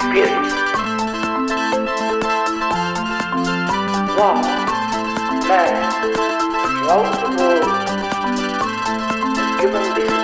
experience. Walk, learn, throughout the world, has given this